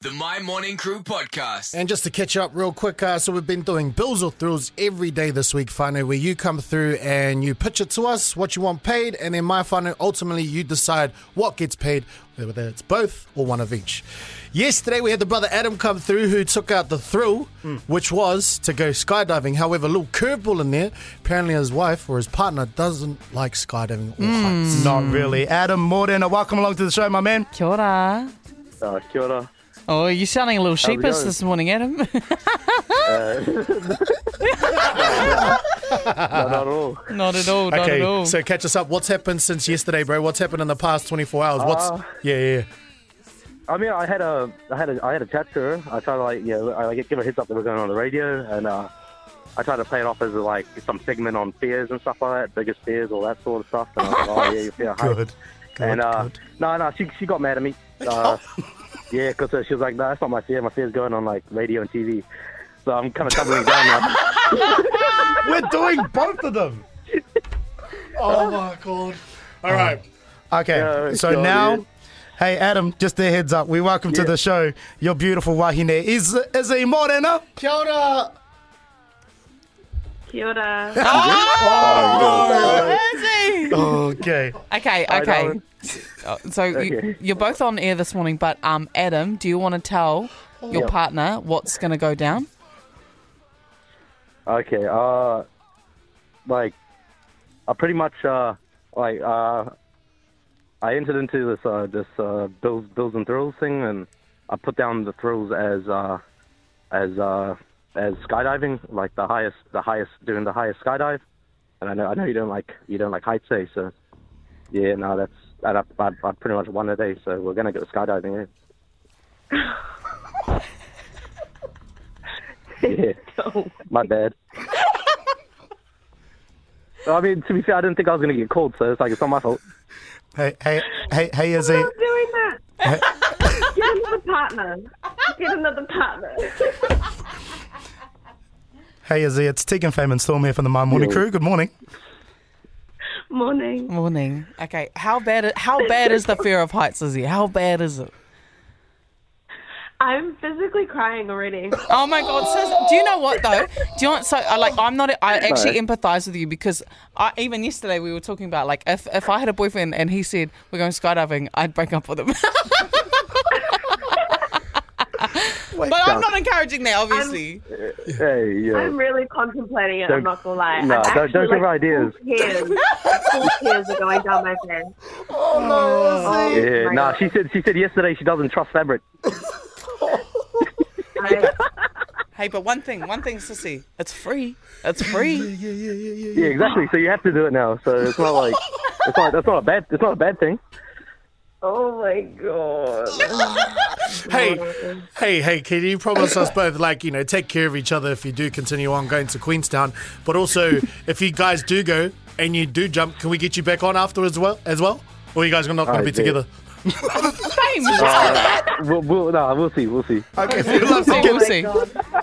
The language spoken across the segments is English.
The Mai Morning Crew podcast. And just to catch up real quick, uh, so we've been doing Bills or Thrills every day this week, Whānau, where you come through and you pitch it to us, what you want paid, and then my Whānau, ultimately you decide what gets paid, whether it's both or one of each. Yesterday we had the brother Adam come through who took out the thrill, which was to go skydiving. However, a little curveball in there. Apparently his wife or his partner doesn't like skydiving or heights. Not really. Adam Morden, welcome along to the show, my man. Kia ora. Uh, kia ora. Oh, you're sounding a little sheepish this morning, Adam. No, not at all. not at all, not Okay, at all. so catch us up. What's happened since yesterday, bro? What's happened in the past 24 hours? What's Uh, yeah, yeah. I mean, I had a, I had a, I had a chat to her. I tried to like, you know, I like, give her a heads up that we're going on the radio, and uh, I tried to play it off as like some segment on fears and stuff like that, biggest fears, all that sort of stuff. And I was like, oh yeah, you fear heights. Good. Good, and uh, good. no, no, she she got mad at me. Uh, yeah, because uh, she was like, no, that's not my fear. My fear's going on like radio and TV. So I'm kind of doubling down now. We're doing both of them. Oh my god. All right. Okay, Yeah, so God, now, yeah. hey Adam, just a heads up. We welcome to Yeah. the show your beautiful wahine. Is is a Morena? Kia ora. Kia ora. Oh, is he? Okay. Okay, I okay. Uh, So you, Okay. you're both on air this morning, but um, Adam, do you want to tell your Yep. partner what's going to go down? Okay, uh, like, I pretty much, uh, like, uh, I entered into this, uh, this, uh, Bills, Bills and Thrills thing, and I put down the thrills as, uh, as, uh, as skydiving, like the highest, the highest, doing the highest skydive. And I know, I know you don't like, you don't like heights, eh? So, yeah, no, that's, that I, I, I pretty much won today, so we're gonna go skydiving, eh? yeah. My bad. I mean, to be fair, I didn't think I was going to get called, so it's like, it's not my fault. Hey, hey, hey, hey, is he? Stop doing that. Get another partner. Get another partner. Hey, Izzy? It's Tegan Fame and Storm here from the Mai Morning Yeah. Crew. Good morning. Morning. Morning. Okay, how bad? How bad is the fear of heights, Izzy? How bad is it? I'm physically crying already. Oh my god! So, do you know what though? Do you want so? I like. I'm not. I actually empathise with you because I, even yesterday we were talking about like if if I had a boyfriend and he said we're going skydiving, I'd break up with him. but I'm not encouraging that, obviously. Hey, yeah. I'm really contemplating it. Don't- I'm not gonna lie. no, I'm don't- don't give her like, ideas. Tears, full tears are going down my face. Oh, no! Oh, yeah, oh my nah, God. she said she said yesterday she doesn't trust fabric. I- Hey, but one thing, one thing, sissy, it's free. It's free. Yeah, exactly. So you have to do it now. So it's not like it's not that's not a bad it's not a bad thing. Oh my god. Hey, hey, hey, can you promise us both, like, you know, take care of each other if you do continue on going to Queenstown? But also, if you guys do go and you do jump, can we get you back on afterwards as well? As well? Or you guys are not going to be together? Fame. We'll, we'll no, we'll see, we'll see. Okay, we'd love to We'll see.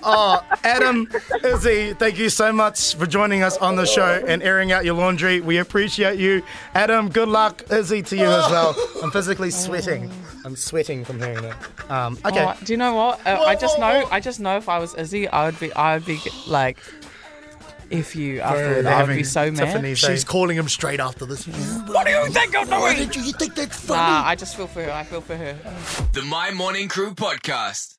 Oh, Adam, Izzy, thank you so much for joining us on the show and airing out your laundry. We appreciate you. Adam, good luck. Izzy, to you as well. I'm physically sweating. I'm sweating from hearing that. Um, okay. Oh, do you know what? Uh, I just know. I just know if I was Izzy, I would be. I would be like, if you afterward, I would be Having so mad. Tiffany say- She's calling him straight after this. What do you think I'm Why doing? did you, you think that's funny? Nah, I just feel for her. I feel for her. The Mai Morning Crew podcast.